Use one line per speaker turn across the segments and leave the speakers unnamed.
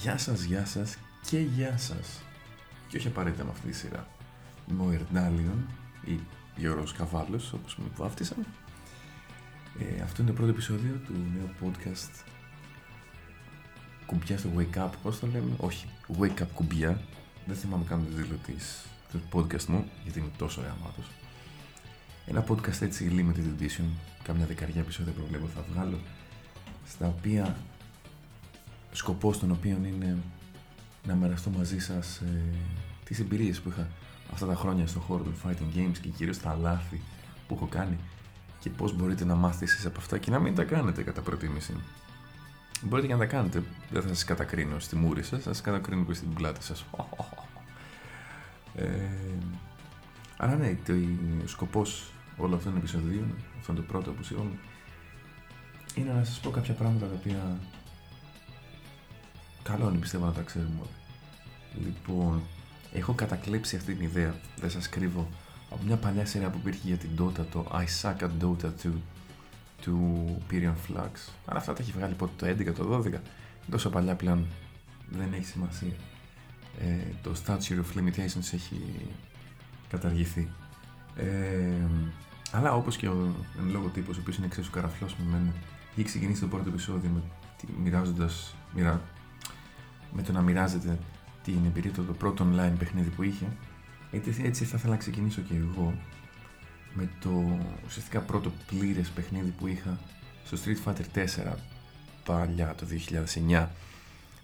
Γεια σας, γεια σας και γεια σας. Και όχι απαραίτητα με αυτή τη σειρά. Είμαι ο Ερντάλιον ή Γιώργος Καβάλος, όπως με βάφτισαν. Ε, αυτό είναι το πρώτο επεισόδιο του νέου podcast κουμπιά στο Wake Up, πώς το λέμε, όχι, Wake Up κουμπιά. Δεν θυμάμαι καν το τίτλο της, του podcast μου, γιατί είναι τόσο γαμάτος. Ένα podcast έτσι limited edition, κάμια δεκαριά επεισόδια προβλέπω θα βγάλω, στα οποία σκοπός των οποίων είναι να μοιραστώ μαζί σας ε, τις εμπειρίες που είχα αυτά τα χρόνια στον χώρο των fighting games και κυρίως τα λάθη που έχω κάνει και πώς μπορείτε να μάθετε εσείς από αυτά και να μην τα κάνετε κατά προτίμηση. Μπορείτε και να τα κάνετε, δεν θα σας κατακρίνω στη μούρη σας, θα σας κατακρίνω και στην πλάτη σας. Ε, αλλά ναι, το, ο σκοπός όλων αυτών των επεισοδίων, αυτό είναι το πρώτο που σίγουρα, είναι να σας πω κάποια πράγματα τα οποία καλό είναι πιστεύω να τα ξέρουμε όλοι. Λοιπόν, έχω κατακλέψει αυτή την ιδέα, δεν σας κρύβω, από μια παλιά σειρά που υπήρχε για την Dota, το I Suck at Dota 2 του Pyrion Flux. Αλλά αυτά τα έχει βγάλει πότε το 11, το 12. Τόσο παλιά πλέον δεν έχει σημασία. Ε, το Statue of Limitations έχει καταργηθεί. Ε, αλλά όπως και ο εν λόγω τύπος, ο οποίος είναι εξίσου καραφλός με μένα, έχει ξεκινήσει το πρώτο επεισόδιο με, μοιράζοντας, μοιρα, με το να μοιράζεται την εμπειρία του, το πρώτο online παιχνίδι που είχε. Έτσι, έτσι θα ήθελα να ξεκινήσω και εγώ με το ουσιαστικά πρώτο πλήρες παιχνίδι που είχα στο Street Fighter 4 παλιά το 2009.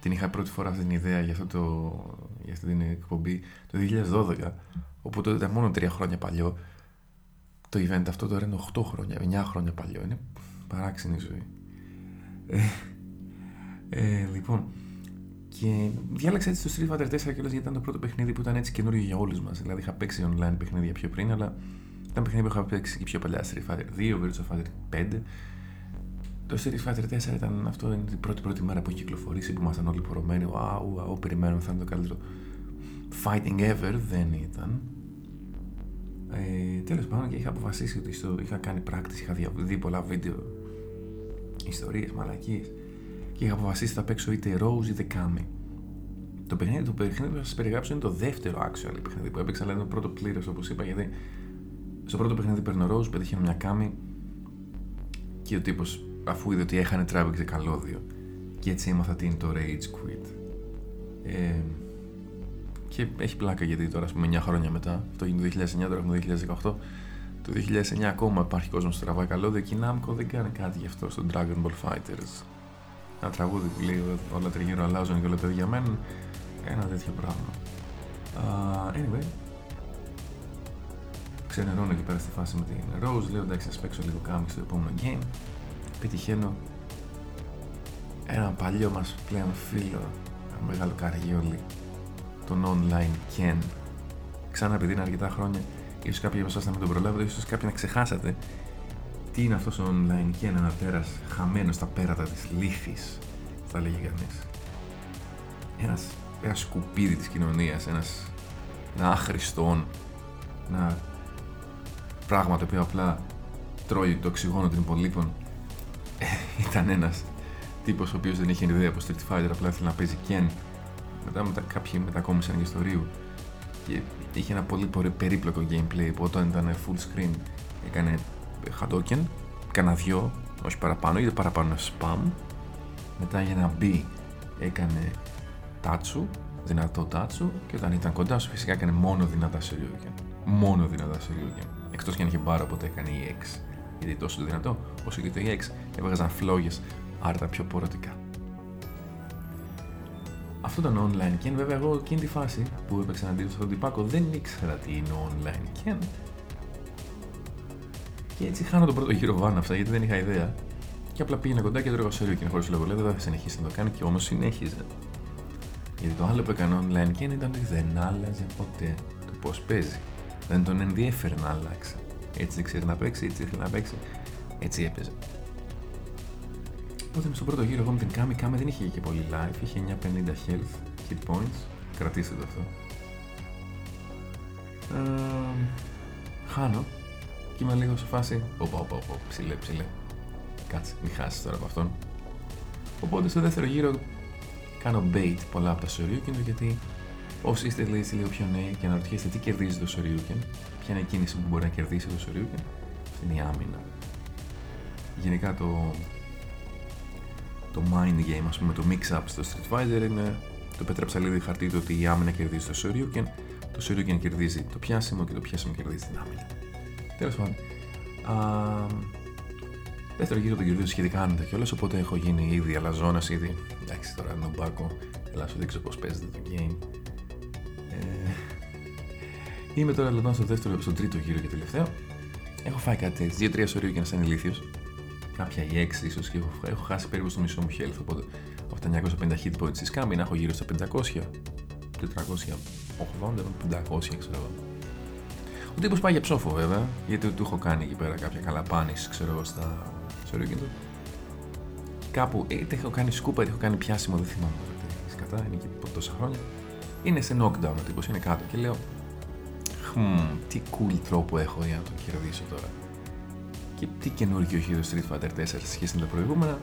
Την είχα πρώτη φορά αυτή την ιδέα για, αυτό το, για αυτή την εκπομπή το 2012, οπότε ήταν μόνο τρία χρόνια παλιό. Το event αυτό τώρα είναι 8 χρόνια, 9 χρόνια παλιό. Είναι παράξενη ζωή. Ε, ε, λοιπόν, και διάλεξα έτσι το Street Fighter 4 και γιατί ήταν το πρώτο παιχνίδι που ήταν έτσι καινούριο για όλους μας. Δηλαδή είχα παίξει online παιχνίδια πιο πριν, αλλά ήταν παιχνίδι που είχα παίξει και πιο παλιά Street Fighter 2, Virtua Fighter 5. Το Street Fighter 4 ήταν αυτό είναι η πρώτη πρώτη μέρα που είχε κυκλοφορήσει που ήμασταν όλοι πορωμένοι. Wow, wow, περιμένουμε θα είναι το καλύτερο fighting ever. Δεν ήταν. Ε, Τέλος πάντων και είχα αποφασίσει ότι στο, είχα κάνει πράκτηση, είχα δει πολλά βίντεο ιστορίες, μαλακίες και είχα αποφασίσει θα παίξω είτε Rose είτε Kami. Το παιχνίδι, το παιχνίδι που θα σας περιγράψω είναι το δεύτερο actual παιχνίδι που έπαιξα, αλλά είναι το πρώτο πλήρως όπως είπα, γιατί στο πρώτο παιχνίδι παίρνω Rose, πέτυχε μια Kami και ο τύπος αφού είδε ότι έχανε τράβηξε καλώδιο. Και έτσι έμαθα τι είναι το Rage Quit. Ε, και έχει πλάκα γιατί τώρα, ας πούμε, 9 χρόνια μετά, αυτό έγινε το 2009, τώρα έχουμε το 2018. Το 2009 ακόμα υπάρχει κόσμος που τραβάει καλώδιο και η Namco δεν κάνει κάτι γι' αυτό στο Dragon Ball Fighters ένα τραγούδι που λέει όλα τριγύρω αλλάζουν και όλα τα ίδια μένουν. Ένα τέτοιο πράγμα. Uh, anyway, ξενερώνω εκεί πέρα στη φάση με την Rose. Λέω εντάξει, ας παίξω λίγο κάμι στο επόμενο game. Πετυχαίνω ένα παλιό μας πλέον φίλο, ένα μεγάλο καριόλι, τον online Ken. Ξανά επειδή είναι αρκετά χρόνια, ίσως κάποιοι από εσάς να μην τον προλάβετε, ίσως κάποιοι να ξεχάσατε τι είναι αυτός ο online και ένα τέρας χαμένος στα πέρατα της λύθης, θα λέγει κανείς. Ένας, ένα σκουπίδι της κοινωνίας, ένας, ένα άχρηστον, ένα πράγμα το οποίο απλά τρώει το οξυγόνο των υπολείπων. Ήταν ένας τύπος ο οποίος δεν είχε ιδέα από Street Fighter, απλά ήθελε να παίζει Ken. Μετά, μετά κάποιοι μετακόμισαν για ιστορίου και είχε ένα πολύ περίπλοκο gameplay που όταν ήταν full screen έκανε Hadouken, κάνα δυο, όχι παραπάνω, είτε παραπάνω spam. Μετά για να μπει έκανε τάτσου, δυνατό τάτσου και όταν ήταν κοντά σου φυσικά έκανε μόνο δυνατά Shoryuken. Μόνο δυνατά Shoryuken. Εκτός και αν είχε πάρα ποτέ έκανε EX. Γιατί τόσο δυνατό όσο και το EX έβγαζαν φλόγες, άρα τα πιο πορωτικά. Αυτό ήταν online και βέβαια εγώ εκείνη τη φάση που έπαιξα αντίον στον τυπάκο δεν ήξερα τι είναι online και και έτσι χάνω τον πρώτο γύρο αυτά γιατί δεν είχα ιδέα. Και απλά πήγαινε κοντά και έτρωγα σε και χωρίς λόγο. Λέω δεν θα συνεχίσει να το κάνει και όμως συνέχιζε. Γιατί το άλλο που έκανε online και ήταν ότι δεν άλλαζε ποτέ το πώς παίζει. Δεν τον ενδιέφερε να αλλάξει. Έτσι δεν ξέρει να παίξει, έτσι ήθελε να παίξει. Έτσι έπαιζε. Οπότε στον πρώτο γύρο εγώ με την Kami, Kami δεν είχε και πολύ life, είχε 950 health hit points. Κρατήστε το αυτό. Ε, χάνω και είμαι λίγο σε φάση. Οπα, οπα, οπα, ψηλέ, ψηλέ. Κάτσε, μην χάσεις τώρα από αυτόν. Οπότε στο δεύτερο γύρο κάνω bait πολλά από τα Shoryuken γιατί όσοι είστε λέει, λίγο πιο νέοι και αναρωτιέστε τι κερδίζει το Shoryuken, ποια είναι η κίνηση που μπορεί να κερδίσει το Shoryuken, είναι η άμυνα. Γενικά το, το mind game, ας πούμε, το mix-up στο Street Fighter είναι το πέτραψα λίγο χαρτί του ότι η άμυνα κερδίζει το Shoryuken, το Shoryuken κερδίζει το πιάσιμο και το πιάσιμο κερδίζει την άμυνα. Τέλος πάντων. Δεύτερο γύρο τον κερδίζω σχετικά άνετα κιόλας, οπότε έχω γίνει ήδη αλαζόνας ήδη. Εντάξει, τώρα είναι μπάκο, έλα σου δείξω πώς παίζεται το game. Ε, είμαι τώρα λοιπόν στο, δεύτερο, στο τρίτο γύρο και τελευταίο. Έχω φάει κάτι έτσι, δύο-τρία σωρίου και ένα σαν ηλίθιος. Κάποια ή έξι ίσως και έχω, έχω χάσει περίπου στο μισό μου health. Οπότε από τα 950 hit points της Σκάμπη να έχω γύρω στα 500, 480, 500 ξέρω εγώ. Ο τύπος πάει για ψόφο βέβαια, γιατί του έχω κάνει εκεί πέρα κάποια καλά πάνη, ξέρω εγώ, στα Σωρίκεντο. Κάπου είτε έχω κάνει σκούπα είτε έχω κάνει πιάσιμο, δεν θυμάμαι τώρα. Σκατά, είναι και από τόσα χρόνια. Είναι σε knockdown ο τύπος, είναι κάτω και λέω. Χμ, τι cool τρόπο έχω για να τον κερδίσω τώρα. Και τι καινούργιο έχει το Street Fighter 4 σε σχέση με τα προηγούμενα.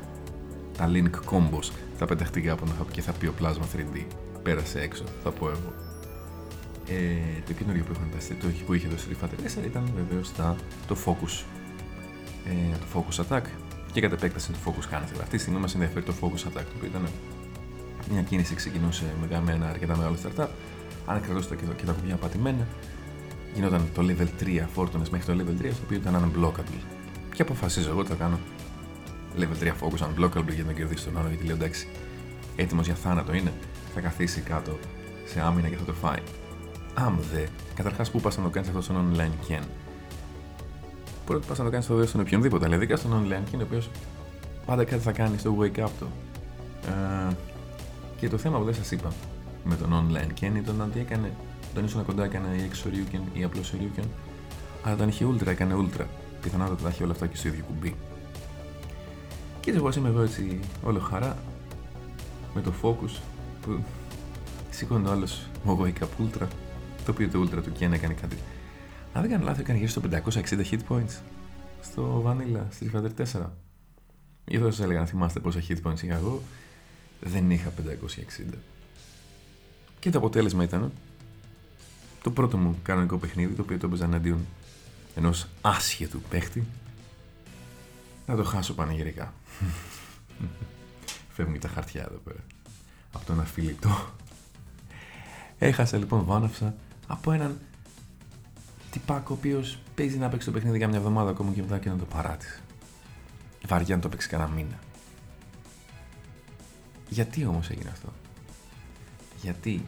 Τα Link Combos, τα πενταχτικά που και θα πει ο Plasma 3D. Πέρασε έξω, θα πω εγώ. Ε, το καινούργιο που, είχαν, το, που είχε το Street Fighter 4 ήταν βεβαίως το Focus ε, το Focus Attack και κατ' επέκταση το Focus Cancel. Αυτή τη στιγμή μας ενδιαφέρει το Focus Attack, το οποίο ήταν μια κίνηση που ξεκινούσε με ένα αρκετά μεγάλο startup. Αν κρατούσε και, και τα κουμπιά πατημένα, γινόταν το level 3, φόρτωνε μέχρι το level 3, στο οποίο ήταν unblockable. Και αποφασίζω εγώ ότι θα κάνω level 3 focus unblockable για να κερδίσει τον άλλο, γιατί λέω εντάξει, έτοιμος για θάνατο είναι, θα καθίσει κάτω σε άμυνα και θα το φάει. Αμ δε, καταρχάς που πας να το κάνεις αυτό στον online Ken πρώτα πας να το κάνεις στο στον οποιονδήποτε, αλλά ειδικά στον online και είναι ο οποίος πάντα κάτι θα κάνεις στο wake up του. Ε, και το θέμα που δεν σας είπα με τον online και είναι το ότι έκανε, όταν ήσουν κοντά έκανε ή έξω ή απλό Ryuken, αλλά όταν είχε ultra έκανε ultra. Πιθανότατα θα έχει όλα αυτά και στο ίδιο κουμπί. Και εγώ είμαι εδώ έτσι όλο χαρά με το focus που σήκωνε ο άλλος wake up ultra, το οποίο το ultra του και έκανε κάτι αν δεν κάνω λάθος, έκανε γύρω στο 560 hit points στο Vanilla, στη Fighter 4. Ή θα σας έλεγα να θυμάστε πόσα hit points είχα εγώ, δεν είχα 560. Και το αποτέλεσμα ήταν το πρώτο μου κανονικό παιχνίδι, το οποίο το έπαιζα εναντίον ενός άσχετου παίχτη, να το χάσω πανηγυρικά. Φεύγουν τα χαρτιά εδώ πέρα. Από τον αφιλητό. Έχασα λοιπόν βάναυσα από έναν τυπάκο ο οποίος παίζει να παίξει το παιχνίδι για μια εβδομάδα ακόμα και μετά και να το παράτησε. Βαριά να το παίξει κανένα μήνα. Γιατί όμως έγινε αυτό, Γιατί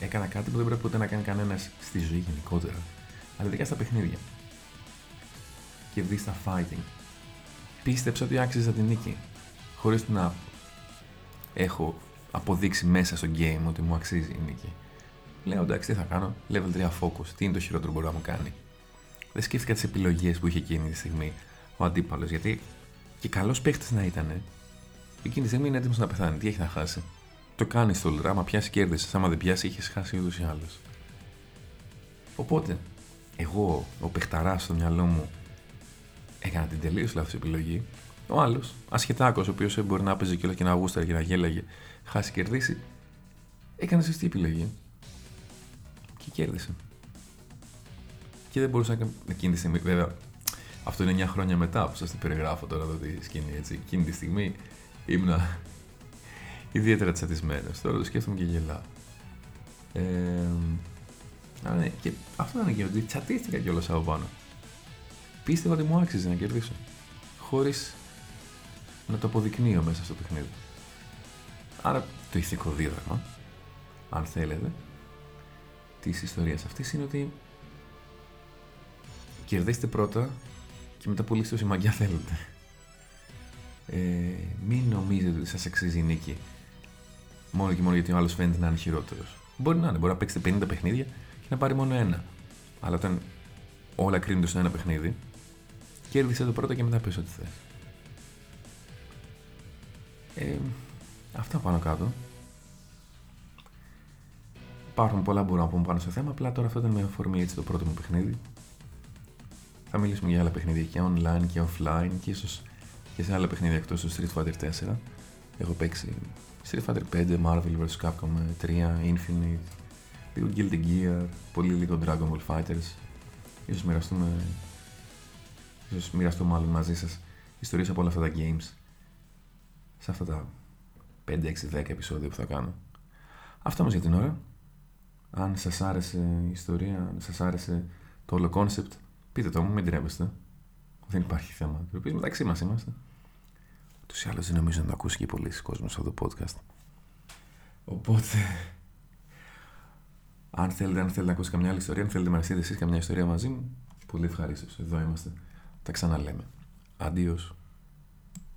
έκανα κάτι που δεν πρέπει ποτέ να κάνει κανένας στη ζωή γενικότερα, αλλά ειδικά στα παιχνίδια. Και δει στα fighting. Πίστεψα ότι άξιζα την νίκη, χωρίς να έχω αποδείξει μέσα στο game ότι μου αξίζει η νίκη. Λέω εντάξει, τι θα κάνω; Level 3 focus. Τι είναι το χειρότερο που μπορεί να μου κάνει; Δεν σκέφτηκα τις επιλογές που είχε εκείνη τη στιγμή ο αντίπαλος. Γιατί και καλός παίχτη να ήταν, εκείνη τη στιγμή είναι έτοιμος να πεθάνει. Τι έχει να χάσει; Το κάνεις το ultra. Άμα πιάσει, κέρδισες. Άμα δεν πιάσει, είχε χάσει ούτως ή άλλως. Οπότε, εγώ, ο παιχταράς στο μυαλό μου, έκανα την τελείως λάθος επιλογή. Ο άλλος, ασχετάκος, ο οποίος μπορεί να παίζει κιόλας και να γούσταρε και να γέλαγε, χάσει κερδίσει, έκανε σωστή επιλογή και κέρδισε. Και δεν μπορούσα να κάνω εκείνη τη στιγμή, βέβαια, αυτό είναι 9 χρόνια μετά που σας το περιγράφω τώρα εδώ τη σκηνή. Έτσι. Εκείνη τη στιγμή ήμουνα ιδιαίτερα τσατισμένος. Τώρα το σκέφτομαι και γελάω. Ε, ναι, και αυτό ήταν και ότι τσατίστηκα κιόλας από πάνω. Πίστευα ότι μου άξιζε να κερδίσω. Χωρίς να το αποδεικνύω μέσα στο παιχνίδι. Άρα το ηθικό δίδαγμα, αν θέλετε, της ιστορίας αυτής είναι ότι κερδίστε πρώτα και μετά πουλήστε όση μαγιά θέλετε. Ε, μην νομίζετε ότι σας αξίζει η νίκη μόνο και μόνο γιατί ο άλλος φαίνεται να είναι χειρότερος. Μπορεί να είναι, μπορεί να παίξετε 50 παιχνίδια και να πάρει μόνο ένα. Αλλά όταν όλα κρίνονται στο ένα παιχνίδι, κέρδισε το πρώτο και μετά πες ό,τι θες. Ε, αυτά πάνω κάτω. Υπάρχουν πολλά που μπορώ να πούμε πάνω στο θέμα, απλά τώρα αυτό ήταν με αφορμή έτσι το πρώτο μου παιχνίδι. Θα μιλήσουμε για άλλα παιχνίδια και online και offline και ίσως και σε άλλα παιχνίδια εκτός του Street Fighter 4. Έχω παίξει Street Fighter 5, Marvel vs. Capcom 3, Infinite, λίγο Guilty Gear, πολύ λίγο Dragon Ball Fighters. Ίσως μοιραστούμε, ίσως μοιραστώ μάλλον μαζί σας ιστορίες από όλα αυτά τα games σε αυτά τα 5, 6, 10 επεισόδια που θα κάνω. Αυτό όμως για την ώρα. Αν σας άρεσε η ιστορία, αν σας άρεσε το όλο concept, πείτε το μου, μην τρέπεστε. Δεν υπάρχει θέμα. Επίσης μεταξύ μας είμαστε. Τους ή άλλως δεν νομίζω να το ακούσει και πολλοί κόσμος αυτό το podcast. Οπότε, αν θέλετε, αν θέλετε να ακούσετε καμιά άλλη ιστορία, αν θέλετε να μοιραστείτε εσείς καμιά ιστορία μαζί μου, πολύ ευχαρίστως. Εδώ είμαστε. Τα ξαναλέμε. Αντίος.